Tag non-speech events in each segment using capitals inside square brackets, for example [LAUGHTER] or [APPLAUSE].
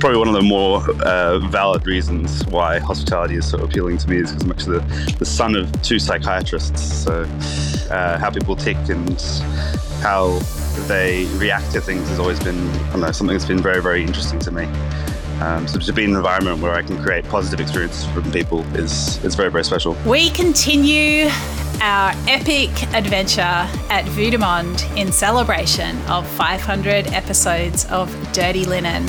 probably one of the more uh, valid reasons why hospitality is so appealing to me is because I'm actually the, the son of two psychiatrists. So, uh, how people tick and how they react to things has always been, I know, something that's been very, very interesting to me. Um, so to be in an environment where I can create positive experiences from people is is very, very special. We continue our epic adventure at Vue in celebration of 500 episodes of Dirty Linen.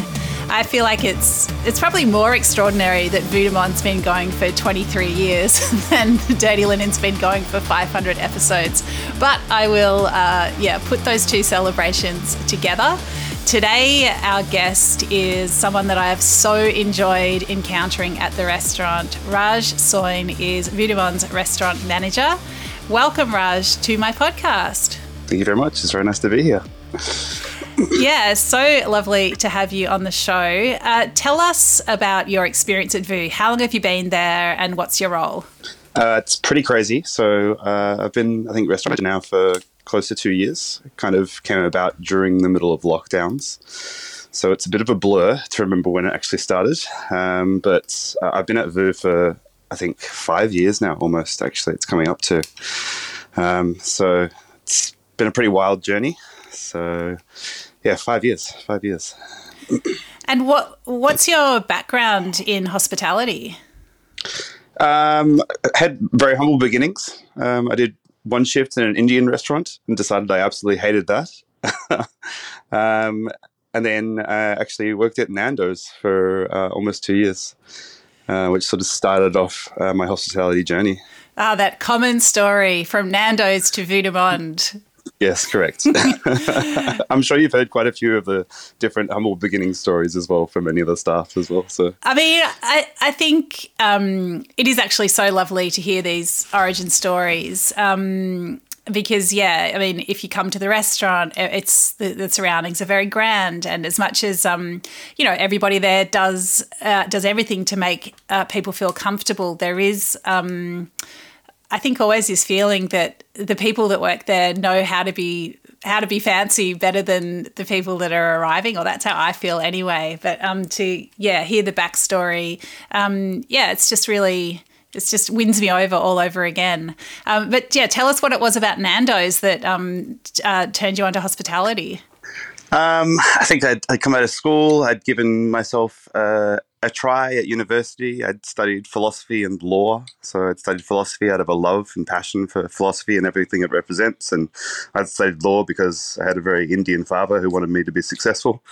I feel like it's it's probably more extraordinary that Monde's been going for 23 years [LAUGHS] than Dirty Linen's been going for 500 episodes. But I will, uh, yeah, put those two celebrations together. Today, our guest is someone that I have so enjoyed encountering at the restaurant. Raj Soin is de restaurant manager. Welcome, Raj, to my podcast. Thank you very much. It's very nice to be here. [LAUGHS] yeah, so lovely to have you on the show. Uh, tell us about your experience at Vue. How long have you been there and what's your role? Uh, it's pretty crazy. So uh, I've been, I think, restaurant now for close to two years. It kind of came about during the middle of lockdowns. So it's a bit of a blur to remember when it actually started. Um, but uh, I've been at Vue for, I think, five years now almost, actually. It's coming up to. Um, so it's been a pretty wild journey. So yeah, five years, five years. and what what's your background in hospitality? Um, had very humble beginnings. Um, I did one shift in an Indian restaurant and decided I absolutely hated that. [LAUGHS] um, and then I actually worked at Nando's for uh, almost two years, uh, which sort of started off uh, my hospitality journey. Ah, that common story from Nando's to Monde. Yes, correct. [LAUGHS] I'm sure you've heard quite a few of the different humble beginning stories as well from many of the staff as well. So, I mean, I, I think um, it is actually so lovely to hear these origin stories. Um, because yeah, I mean, if you come to the restaurant, it's the, the surroundings are very grand, and as much as um, you know, everybody there does uh, does everything to make uh, people feel comfortable. There is um, I think always this feeling that the people that work there know how to be how to be fancy better than the people that are arriving, or that's how I feel anyway. But um, to yeah, hear the backstory, um, yeah, it's just really it just wins me over all over again. Um, but yeah, tell us what it was about Nando's that um, uh, turned you onto hospitality. Um, I think I'd, I'd, come out of school. I'd given myself uh, a try at university. I'd studied philosophy and law. So I'd studied philosophy out of a love and passion for philosophy and everything it represents. And I'd studied law because I had a very Indian father who wanted me to be successful.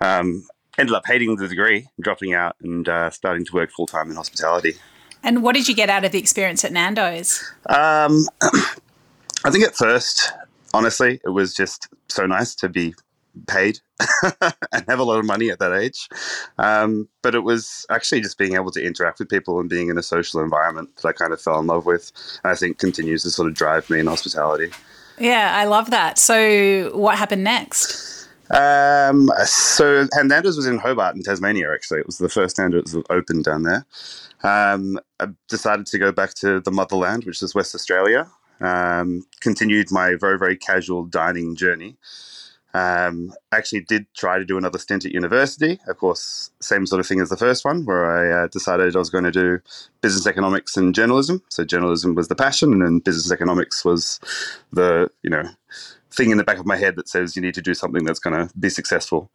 Um, ended up hating the degree, dropping out, and uh, starting to work full time in hospitality. And what did you get out of the experience at Nando's? Um, [CLEARS THROAT] I think at first, honestly, it was just so nice to be paid [LAUGHS] and have a lot of money at that age. Um, but it was actually just being able to interact with people and being in a social environment that I kind of fell in love with. And I think continues to sort of drive me in hospitality. Yeah, I love that. So, what happened next? Um, so, Nando's was in Hobart in Tasmania, actually. It was the first Nando's that opened down there. Um, I decided to go back to the motherland, which is West Australia. Um, continued my very, very casual dining journey. Um, actually did try to do another stint at university. Of course, same sort of thing as the first one, where I uh, decided I was going to do business economics and journalism. So journalism was the passion, and business economics was the you know thing in the back of my head that says you need to do something that's going to be successful.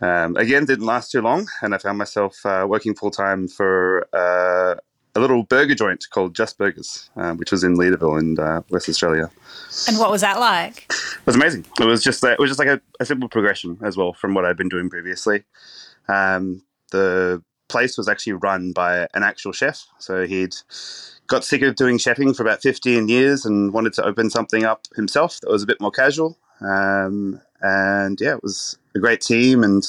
Um, again, didn't last too long, and I found myself uh, working full time for uh, a little burger joint called Just Burgers, uh, which was in Leederville in uh, West Australia. And what was that like? It was amazing. It was just it was just like a, a simple progression as well from what I'd been doing previously. Um, the place was actually run by an actual chef, so he'd got sick of doing chefing for about 15 years and wanted to open something up himself that was a bit more casual. Um, and yeah, it was a great team. And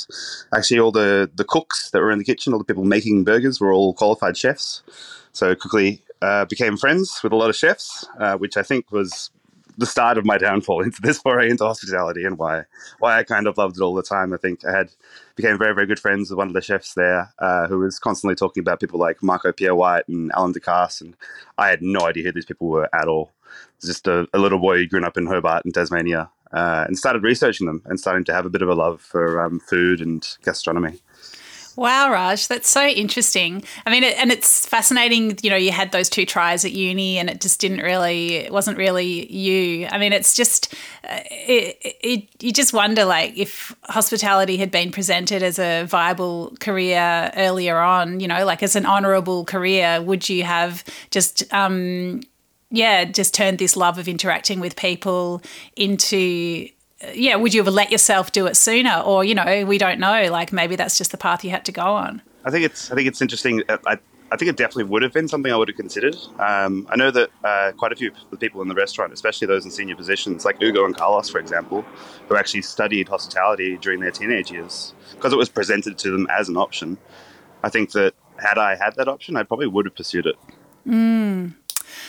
actually, all the the cooks that were in the kitchen, all the people making burgers, were all qualified chefs. So quickly uh, became friends with a lot of chefs, uh, which I think was the start of my downfall into this foray into hospitality and why why I kind of loved it all the time. I think I had became very very good friends with one of the chefs there uh, who was constantly talking about people like Marco Pierre White and Alain Ducasse, and I had no idea who these people were at all. Just a, a little boy who grew up in Hobart in Tasmania uh, and started researching them and starting to have a bit of a love for um, food and gastronomy. Wow, Raj, that's so interesting. I mean, it, and it's fascinating. You know, you had those two tries at uni, and it just didn't really, it wasn't really you. I mean, it's just, uh, it, it, you just wonder, like, if hospitality had been presented as a viable career earlier on, you know, like as an honourable career, would you have just, um, yeah, just turned this love of interacting with people into yeah, would you have let yourself do it sooner? Or, you know, we don't know. Like maybe that's just the path you had to go on. I think it's I think it's interesting. Uh, I, I think it definitely would have been something I would have considered. Um, I know that uh, quite a few of the people in the restaurant, especially those in senior positions, like Ugo and Carlos, for example, who actually studied hospitality during their teenage years because it was presented to them as an option. I think that had I had that option, I probably would have pursued it. Mm.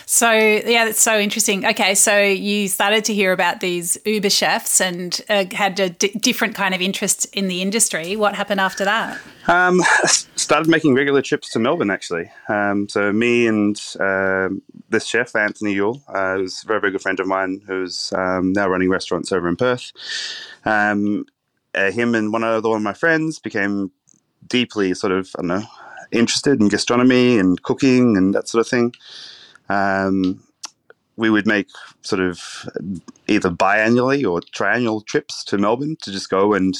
So yeah, that's so interesting. Okay, so you started to hear about these Uber chefs and uh, had a d- different kind of interest in the industry. What happened after that? Um, [LAUGHS] started making regular trips to Melbourne actually. Um, so me and uh, this chef Anthony Yule, uh, who's a very very good friend of mine, who's um, now running restaurants over in Perth. Um, uh, him and one other one of my friends became deeply sort of I don't know interested in gastronomy and cooking and that sort of thing um, we would make sort of either biannually or triannual trips to Melbourne to just go and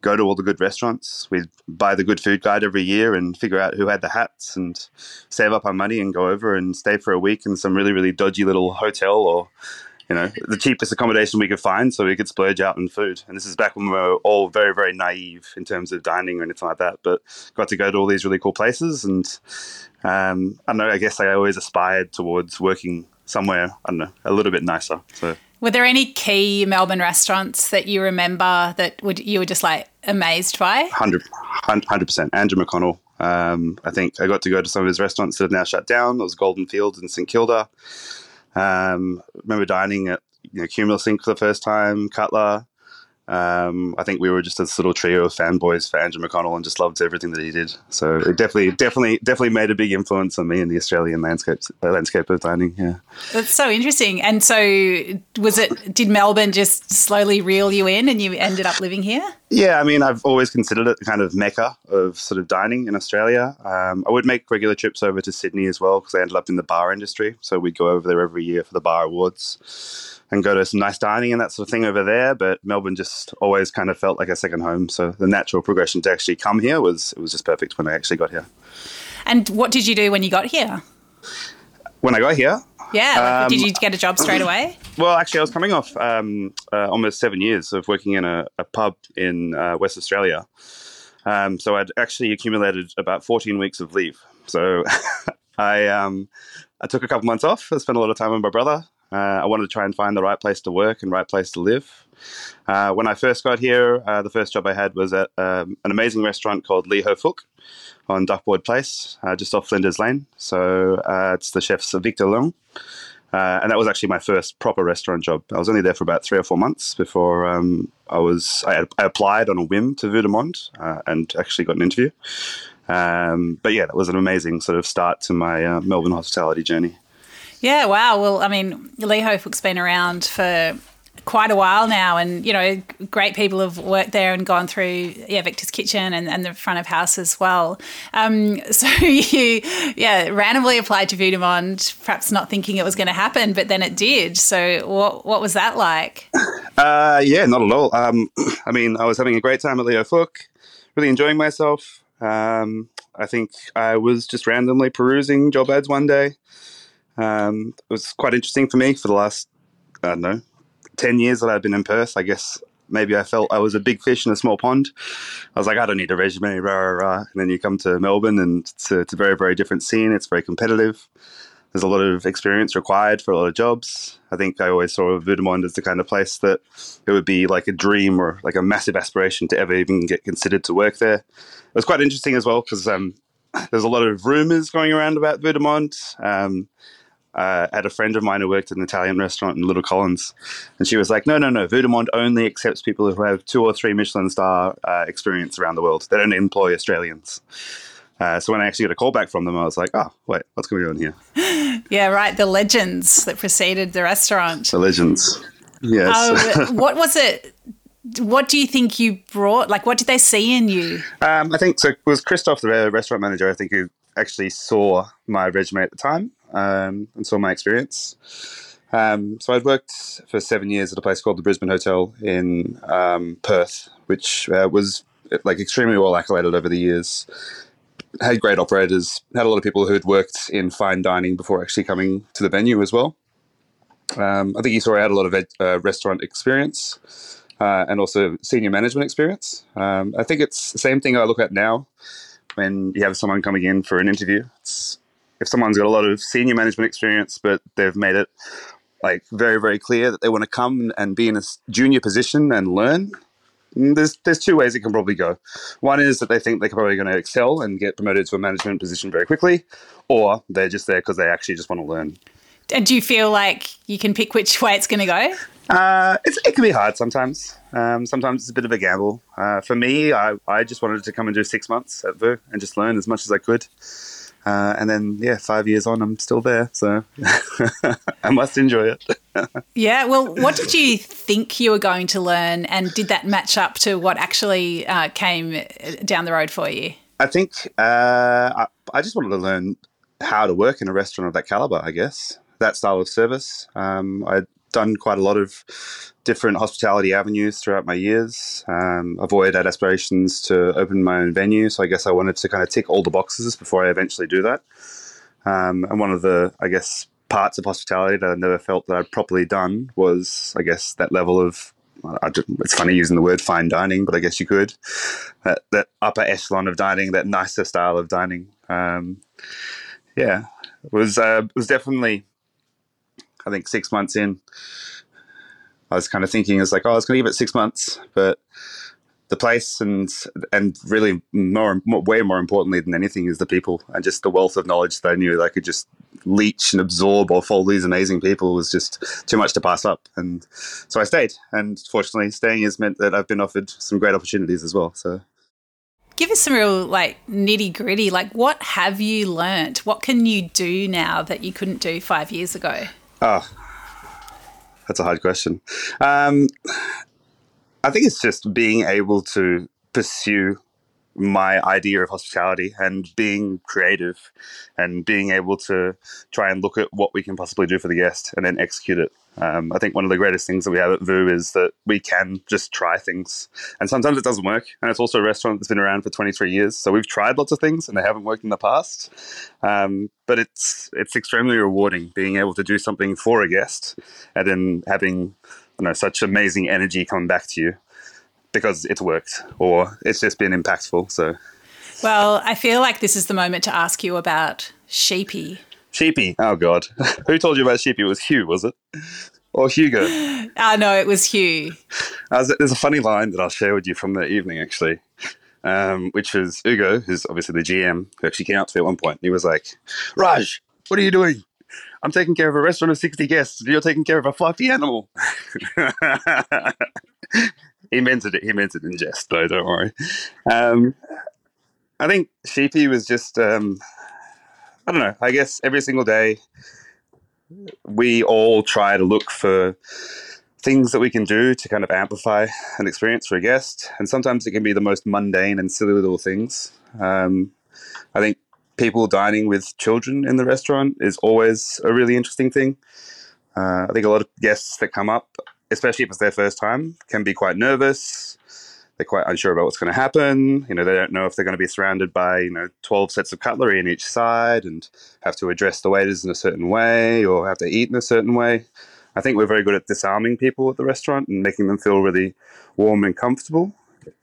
go to all the good restaurants. We'd buy the good food guide every year and figure out who had the hats and save up our money and go over and stay for a week in some really, really dodgy little hotel or you know, the cheapest accommodation we could find so we could splurge out on food. And this is back when we were all very, very naive in terms of dining or anything like that, but got to go to all these really cool places. And um, I don't know, I guess I always aspired towards working somewhere, I don't know, a little bit nicer. So. Were there any key Melbourne restaurants that you remember that would you were just like amazed by? 100 percent. Andrew McConnell. Um, I think I got to go to some of his restaurants that have now shut down. It was Golden Fields in St Kilda. Um, remember dining at you know, Cumulus Inc. for the first time, Cutler. Um, I think we were just this little trio of fanboys for Andrew McConnell and just loved everything that he did. So it definitely, definitely, definitely made a big influence on me in the Australian landscape uh, landscape of dining. Yeah, that's so interesting. And so, was it? Did Melbourne just slowly reel you in, and you ended up living here? Yeah, I mean, I've always considered it kind of mecca of sort of dining in Australia. Um, I would make regular trips over to Sydney as well because I ended up in the bar industry, so we'd go over there every year for the bar awards and go to some nice dining and that sort of thing over there. But Melbourne just always kind of felt like a second home. So the natural progression to actually come here was it was just perfect when I actually got here. And what did you do when you got here? When I got here, yeah, like, um, did you get a job straight away? [CLEARS THROAT] Well, actually, I was coming off um, uh, almost seven years of working in a, a pub in uh, West Australia. Um, so I'd actually accumulated about 14 weeks of leave. So [LAUGHS] I um, I took a couple months off. I spent a lot of time with my brother. Uh, I wanted to try and find the right place to work and right place to live. Uh, when I first got here, uh, the first job I had was at um, an amazing restaurant called Lee Ho Fook on Duckboard Place, uh, just off Flinders Lane. So uh, it's the chef's Victor Liong. Uh, and that was actually my first proper restaurant job. I was only there for about three or four months before um, I was. I, I, applied on a whim to de and actually got an interview. Um, but yeah, that was an amazing sort of start to my Melbourne hospitality journey. Yeah, wow. Well, I mean, Lee Ho Fook's been around for quite a while now and you know great people have worked there and gone through yeah victor's kitchen and, and the front of house as well. Um, [LAUGHS] so you yeah randomly applied to de perhaps not thinking it was going to happen but then it did. So what what was that like? [LAUGHS] Uh, yeah not at all. Um, [CLEARS THROAT] i mean i was having a great time at Lee Ho Fook really enjoying myself. Um, i think i was just randomly perusing job ads one day um, it was quite interesting for me for the last, I don't know, 10 years that I've been in Perth. I guess maybe I felt I was a big fish in a small pond. I was like, I don't need a resume, rah, rah, rah. And then you come to Melbourne and it's a, it's a very, very different scene. It's very competitive. There's a lot of experience required for a lot of jobs. I think I always saw Vue de Monde as the kind of place that it would be like a dream or like a massive aspiration to ever even get considered to work there. It was quite interesting as well because um, there's a lot of rumors going around about Vue. Um, uh, had a friend of mine who worked at an Italian restaurant in Little Collins, and she was like, "No, no, no. Vue only accepts people who have two or three Michelin star uh, experience around the world. They don't employ Australians." Uh, so when I actually got a call back from them, I was like, "Oh, wait, what's going on here?" [LAUGHS] Yeah, right. The legends that preceded the restaurant. The legends. Yes. Um, [LAUGHS] what was it? what do you think you brought? Like, what did they see in you? Um, I think so. It was Christoph, the restaurant manager. I think who actually saw my resume at the time um, and saw my experience. Um, so I'd worked for seven years at a place called the Brisbane Hotel in um, Perth, which uh, was like extremely well accoladed over the years. Had great operators. Had a lot of people who had worked in fine dining before actually coming to the venue as well. Um, I think you saw I had a lot of ed- uh, restaurant experience uh, and also senior management experience. Um, I think it's the same thing I look at now when you have someone coming in for an interview. It's, if someone's got a lot of senior management experience, but they've made it like very very clear that they want to come and be in a junior position and learn mm, there's there's two ways it can probably go one is that they think they're probably going to excel and get promoted to a management position very quickly or they're just there because they actually just want to learn and do you feel like you can pick which way it's going to go uh, it can be hard sometimes. Um, sometimes it's a bit of a gamble. Uh, for me, I, I just wanted to come and do six months at Vue and just learn as much as I could. Uh, and then, yeah, five years on, I'm still there. So [LAUGHS] I must enjoy it. [LAUGHS] yeah. Well, what did you think you were going to learn? And did that match up to what actually uh, came uh, down the road for you? I think uh, I, I, just wanted to learn how to work in a restaurant of that caliber, I guess. That style of service. Um, I'd done quite a lot of different hospitality avenues throughout my years. Um, I've always had aspirations to open my own venue, so I guess I wanted to kind of tick all the boxes before I eventually do that. Um, and one of the, I guess, parts of hospitality that I never felt that I'd properly done was, I guess, that level of. It's funny using the word fine dining, but I guess you could. That, that upper echelon of dining, that nicer style of dining. Um, yeah, was uh, was definitely, I think, six months in I was kind of thinking, it's like, oh, I was going to give it six months, but the place and and really more, more, way more importantly than anything is the people and just the wealth of knowledge that I knew that I could just leech and absorb off all these amazing people was just too much to pass up. And so I stayed. And fortunately, staying has meant that I've been offered some great opportunities as well. So give us some real like nitty gritty. Like, what have you learnt? What can you do now that you couldn't do five years ago? Oh, that's a hard question. Um, I think it's just being able to pursue my idea of hospitality and being creative and being able to try and look at what we can possibly do for the guest and then execute it. Um, I think one of the greatest things that we have at Vue is that we can just try things. And sometimes it doesn't work. And it's also a restaurant that's been around for 23 years. So we've tried lots of things and they haven't worked in the past. Um, but it's, it's extremely rewarding being able to do something for a guest and then having you know, such amazing energy coming back to you because it's worked or it's just been impactful. So, well, I feel like this is the moment to ask you about Sheepy. Sheepy. Oh God, [LAUGHS] who told you about Sheepy? It was Hugh, was it? Or Hugo? Uh, [SIGHS] no, it was Hugh. Uh, there's a funny line that I'll share with you from the evening, actually, um, which is Hugo, who's obviously the GM, who actually came out to me at one point. He was like, "Raj, what are you doing? I'm taking care of a restaurant of 60 guests. You're taking care of a fluffy animal." [LAUGHS] he meant it. He meant it in jest, though. Don't worry. Um, I think Sheepy was just. Um, I don't know. I guess every single day we all try to look for things that we can do to kind of amplify an experience for a guest. And sometimes it can be the most mundane and silly little things. Um, I think people dining with children in the restaurant is always a really interesting thing. Uh, I think a lot of guests that come up, especially if it's their first time, can be quite nervous they're quite unsure about what's going to happen. You know, they don't know if they're going to be surrounded by you know twelve sets of cutlery in each side and have to address the waiters in a certain way or have to eat in a certain way. I think we're very good at disarming people at the restaurant and making them feel really warm and comfortable,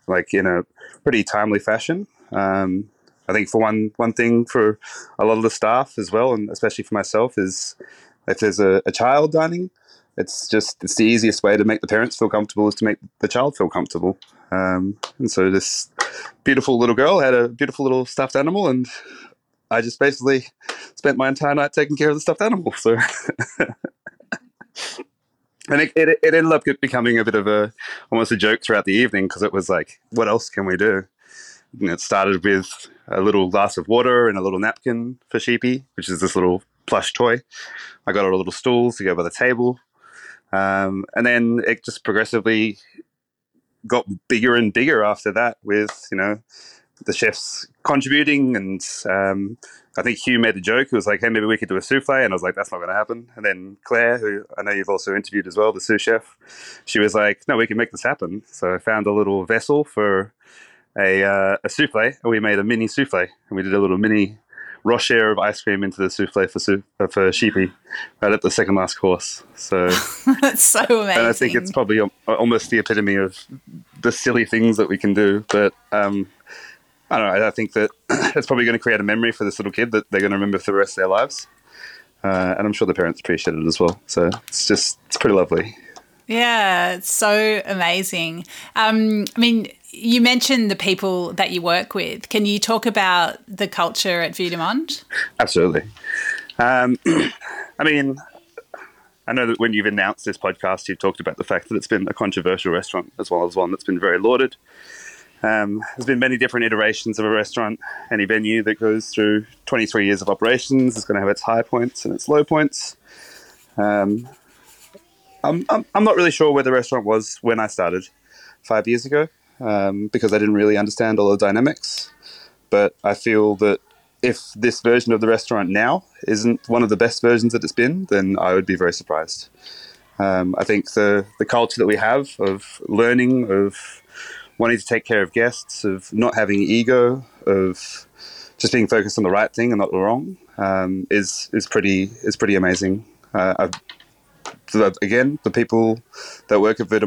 like in a pretty timely fashion. Um, I think for one one thing for a lot of the staff as well, and especially for myself, is if there's a, a child dining, it's just it's the easiest way to make the parents feel comfortable is to make the child feel comfortable. Um, and so this beautiful little girl had a beautiful little stuffed animal, and I just basically spent my entire night taking care of the stuffed animal. So. [LAUGHS] and it, it, it, ended up becoming a bit of a almost a joke throughout the evening because it was like, what else can we do? And it started with a little glass of water and a little napkin for Sheepy, which is this little plush toy. I got her a little stool to go by the table. Um, and then it just progressively got bigger and bigger after that with you know the chefs contributing and um, I think Hugh made a joke. He was like, "Hey, maybe we could do a souffle," and I was like, "That's not going to happen." And then Claire, who I know you've also interviewed as well, the sous chef, she was like, "No, we can make this happen." So I found a little vessel for a uh, a souffle, and we made a mini souffle, and we did a little mini rocher of ice cream into the souffle for sou- uh, for Sheepy right at the second last course. So [LAUGHS] that's so amazing. And I think it's probably almost the epitome of the silly things that we can do. But um, I don't know. I think that [CLEARS THROAT] it's probably going to create a memory for this little kid that they're going to remember for the rest of their lives. Uh, and I'm sure the parents appreciate it as well. So it's just it's pretty lovely. Yeah, it's so amazing. Um, I mean, you mentioned the people that you work with. Can you talk about the culture at Vue de Monde? Absolutely. Um, [CLEARS THROAT] I mean, I know that when you've announced this podcast, you've talked about the fact that it's been a controversial restaurant as well as one that's been very lauded. Um, there's been many different iterations of a restaurant. Any venue that goes through 23 years of operations is going to have its high points and its low points. Um, I'm, I'm, I'm not really sure where the restaurant was when I started five years ago um, because I didn't really understand all the dynamics. But I feel that if this version of the restaurant now isn't one of the best versions that it's been, then I would be very surprised. Um, I think the, the culture that we have of learning, of wanting to take care of guests, of not having ego, of just being focused on the right thing and not the wrong, um, is is pretty is pretty amazing. Uh, I've the, again, the people that work at Vue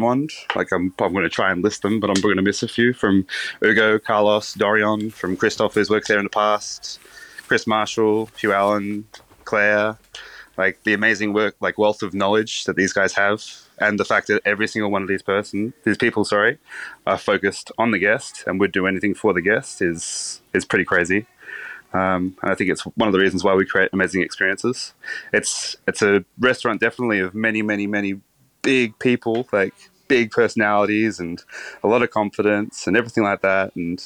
like I'm, I'm going to try and list them, but I'm going to miss a few from Ugo, Carlos, Dorian, from Christoph, who's worked there in the past, Chris Marshall, Hugh Allen, Claire, like the amazing work, like wealth of knowledge that these guys have, and the fact that every single one of these person, these people, sorry, are focused on the guest and would do anything for the guest is is pretty crazy. Um, and I think it's one of the reasons why we create amazing experiences. It's it's a restaurant definitely of many, many, many big people, like big personalities and a lot of confidence and everything like that. And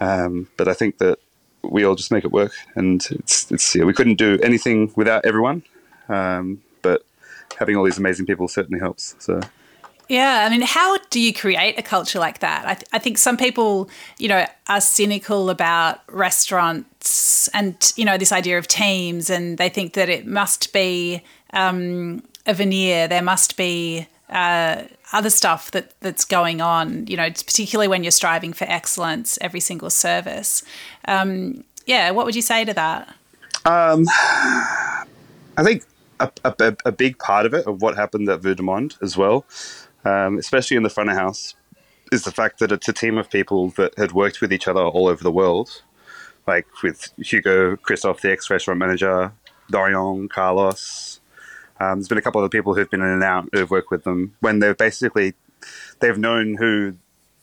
um, but I think that we all just make it work, and it's it's yeah, we couldn't do anything without everyone. Um, but having all these amazing people certainly helps. So yeah, I mean, how do you create a culture like that? I, th- I, think some people, you know, are cynical about restaurants and you know this idea of teams, and they think that it must be um, a veneer. There must be uh, other stuff that that's going on. You know, particularly when you're striving for excellence every single service. Um, yeah, what would you say to that? Um, I think a, a, a, big part of it, of what happened at Vue de Monde as well, um, especially in the front of house, is the fact that it's a team of people that had worked with each other all over the world, like with Hugo, Christoph, the ex-restaurant manager, Dorian, Carlos. Um, there's been a couple of people who've been in and out who've worked with them when they've basically they've known who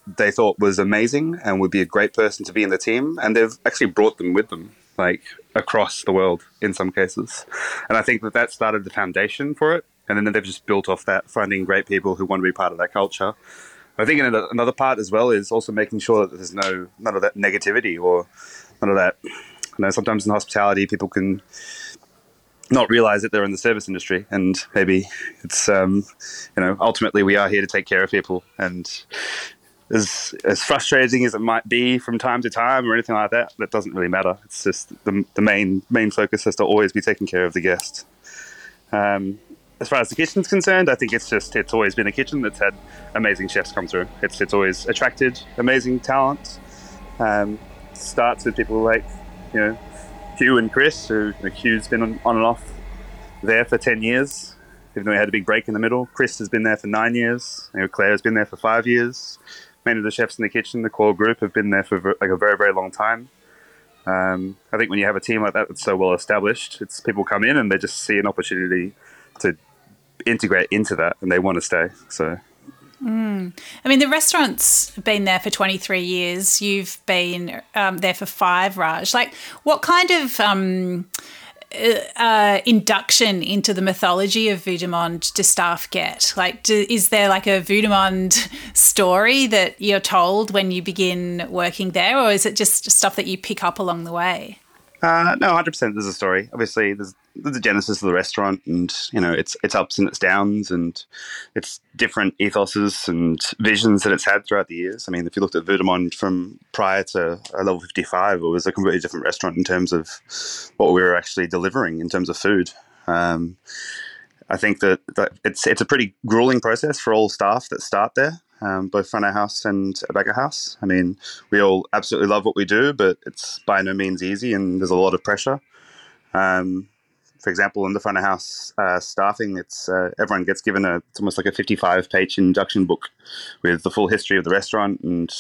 they thought was amazing and would be a great person to be in the team, and they've actually brought them with them, like across the world in some cases. And I think that that started the foundation for it and then they've just built off that, finding great people who want to be part of that culture. I think another part as well is also making sure that there's no none of that negativity or none of that. You know, sometimes in hospitality, people can not realize that they're in the service industry, and maybe it's um, you know ultimately we are here to take care of people, and as as frustrating as it might be from time to time or anything like that, that doesn't really matter. It's just the the main main focus has to always be taking care of the guest. Um, as far as the kitchen's concerned, I think it's just it's always been a kitchen that's had amazing chefs come through. It's it's always attracted amazing talent. Um, starts with people like you know Hugh and Chris, who you know, Hugh's been on, on and off there for ten years, even though he had a big break in the middle. Chris has been there for nine years. You know, Claire has been there for five years. Many of the chefs in the kitchen, the core group, have been there for like a very very long time. Um, I think when you have a team like that that's so well established, it's people come in and they just see an opportunity to integrate into that and they want to stay. So. Mm. I mean, the restaurant's been there for 23 years. You've been um, there for five, Raj. Like, what kind of um, uh, uh induction into the mythology of de do staff get? Like, do, is there like a Vue de Monde story that you're told when you begin working there, or is it just stuff that you pick up along the way? Uh, no, hundred percent. There's a story. Obviously, there's, there's the genesis of the restaurant, and you know, its its ups and its downs, and its different ethoses and visions that it's had throughout the years. I mean, if you looked at Vue from prior to uh, level fifty five, it was a completely different restaurant in terms of what we were actually delivering in terms of food. Um, I think that, that it's it's a pretty grueling process for all staff that start there um, both front of house and back of house. I mean, we all absolutely love what we do, but it's by no means easy, and there's a lot of pressure. Um, for example, in the front of house uh, staffing, it's uh, everyone gets given a it's almost like a 55 page induction book with the full history of the restaurant and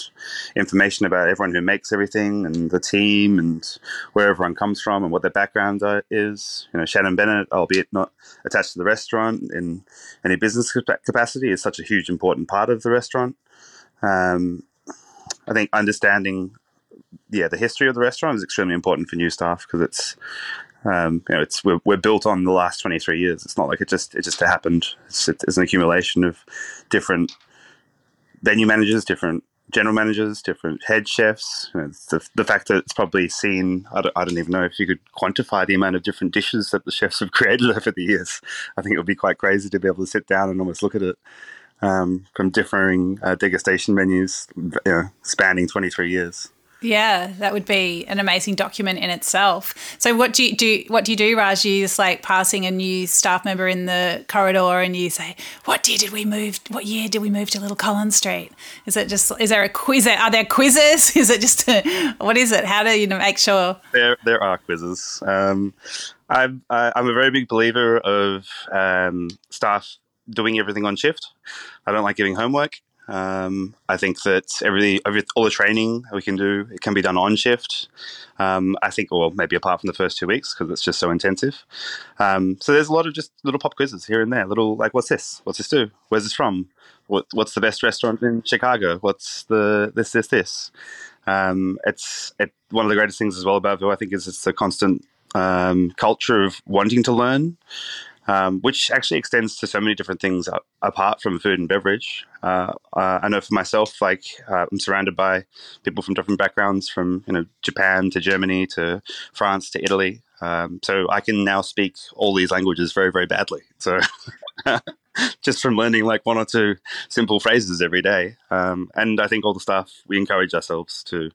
information about everyone who makes everything and the team and where everyone comes from and what their background uh, is. You know, Shannon Bennett, albeit not attached to the restaurant in any business capacity, is such a huge important part of the restaurant. Um, I think understanding yeah, the history of the restaurant is extremely important for new staff because it's um, you know, it's we're, we're, built on the last 23 years. It's not like it just it just happened. It's, it's an accumulation of different venue managers, different general managers, different head chefs. You know, the, the fact that it's probably seen, I don't, I don't even know if you could quantify the amount of different dishes that the chefs have [LAUGHS] created over the years. I think it would be quite crazy to be able to sit down and almost look at it um, from differing uh, degustation menus, you know, spanning 23 years. Yeah, that would be an amazing document in itself. So, what do you do? What do you do, Raj? You just like passing a new staff member in the corridor, and you say, "What year did we move? What year did we move to Little Collins Street?" Is it just? Is there a quiz? Are there quizzes? [LAUGHS] Is it just? A, what is it? How do you make sure? There, there are quizzes. Um, I'm, I'm a very big believer of um, staff doing everything on shift. I don't like giving homework. Um, I think that every, every all the training we can do it can be done on shift. Um, I think, or maybe apart from the first two weeks because it's just so intensive. Um, so there's a lot of just little pop quizzes here and there. Little like, what's this? What's this do? Where's this from? What, what's the best restaurant in Chicago? What's the this this this? Um, it's it, one of the greatest things as well about Vue. I think is it's a constant um, culture of wanting to learn um, which actually extends to so many different things apart from food and beverage. Uh, uh, I know for myself, like uh, I'm surrounded by people from different backgrounds, from you know Japan to Germany to France to Italy. Um, so I can now speak all these languages very, very badly. So [LAUGHS] just from learning like one or two simple phrases every day, um, and I think all the staff we encourage ourselves to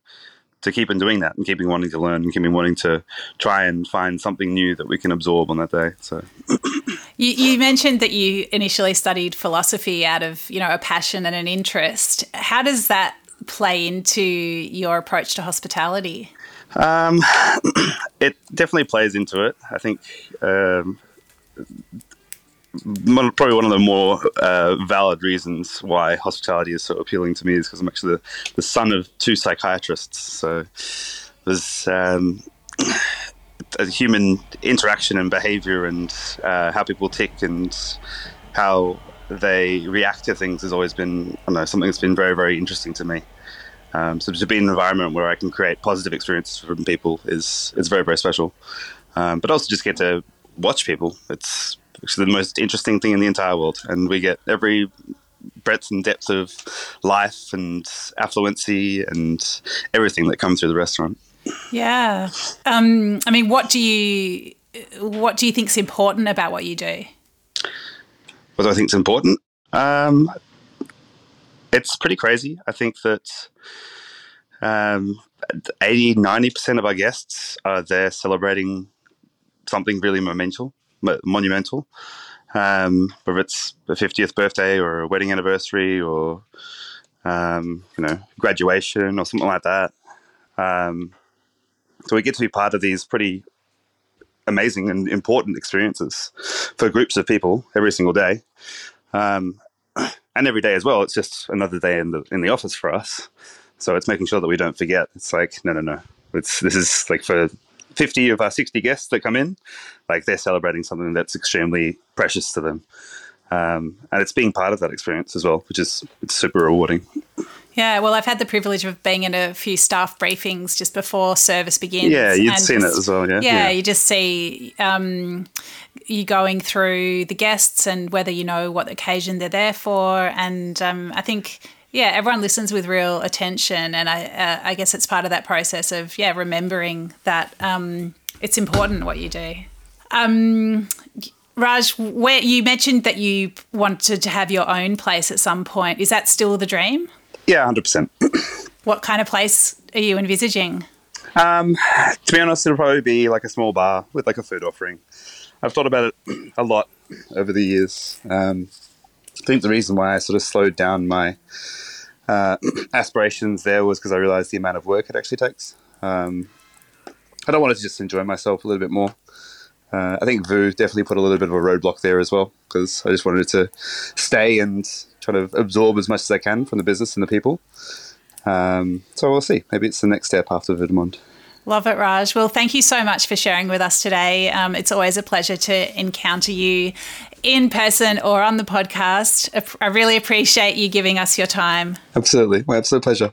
to keep on doing that and keeping wanting to learn and keeping wanting to try and find something new that we can absorb on that day. So. [CLEARS THROAT] You, you, mentioned that you initially studied philosophy out of you know a passion and an interest. How does that play into your approach to hospitality? Um, [CLEARS THROAT] it definitely plays into it. I think um, probably one of the more uh, valid reasons why hospitality is so appealing to me is because I'm actually the, the son of two psychiatrists. So there's um, human interaction and behavior and uh, how people tick and how they react to things has always been I know, something that's been very, very interesting to me. Um, so to be in an environment where I can create positive experiences from people is is very, very special. Um, but also just get to watch people. It's is the most interesting thing in the entire world. And we get every breadth and depth of life and affluency and everything that comes through the restaurant. Yeah. Um, I mean, what do you what do you think is important about what you do? What do I think is important? Um, it's pretty crazy. I think that um, 80, 90% of our guests are there celebrating something really monumental monumental. Um, whether it's a 50th birthday or a wedding anniversary or um, you know graduation or something like that. Um, so we get to be part of these pretty amazing and important experiences for groups of people every single day, um, and every day as well. It's just another day in the in the office for us. So it's making sure that we don't forget. It's like no, no, no. It's this is like for 50 of our 60 guests that come in, like they're celebrating something that's extremely precious to them. Um, and it's being part of that experience as well, which is it's super rewarding. Yeah, well, I've had the privilege of being in a few staff briefings just before service begins. Yeah, you've seen just, it as well, yeah. Yeah, yeah. you just see um, you going through the guests and whether you know what occasion they're there for. And um, I think yeah, everyone listens with real attention, and I uh, I guess it's part of that process of yeah remembering that um, it's important what you do. Um, Raj, where you mentioned that you wanted to have your own place at some point. Is that still the dream? Yeah, hundred percent. [CLEARS THROAT] What kind of place are you envisaging? Um, to be honest, it'll probably be like a small bar with like a food offering. I've thought about it [CLEARS THROAT] a lot over the years. Um, I think the reason why I sort of slowed down my uh, [CLEARS THROAT] aspirations there was because I realized the amount of work it actually takes. Um, I don't want to just enjoy myself a little bit more. Uh, I think Vue definitely put a little bit of a roadblock there as well because I just wanted to stay and try to absorb as much as I can from the business and the people. Um, so we'll see. Maybe it's the next step after Vue de Monde. Love it, Raj. Well, thank you so much for sharing with us today. Um, it's always a pleasure to encounter you in person or on the podcast. I really appreciate you giving us your time. Absolutely. My absolute pleasure.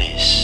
this.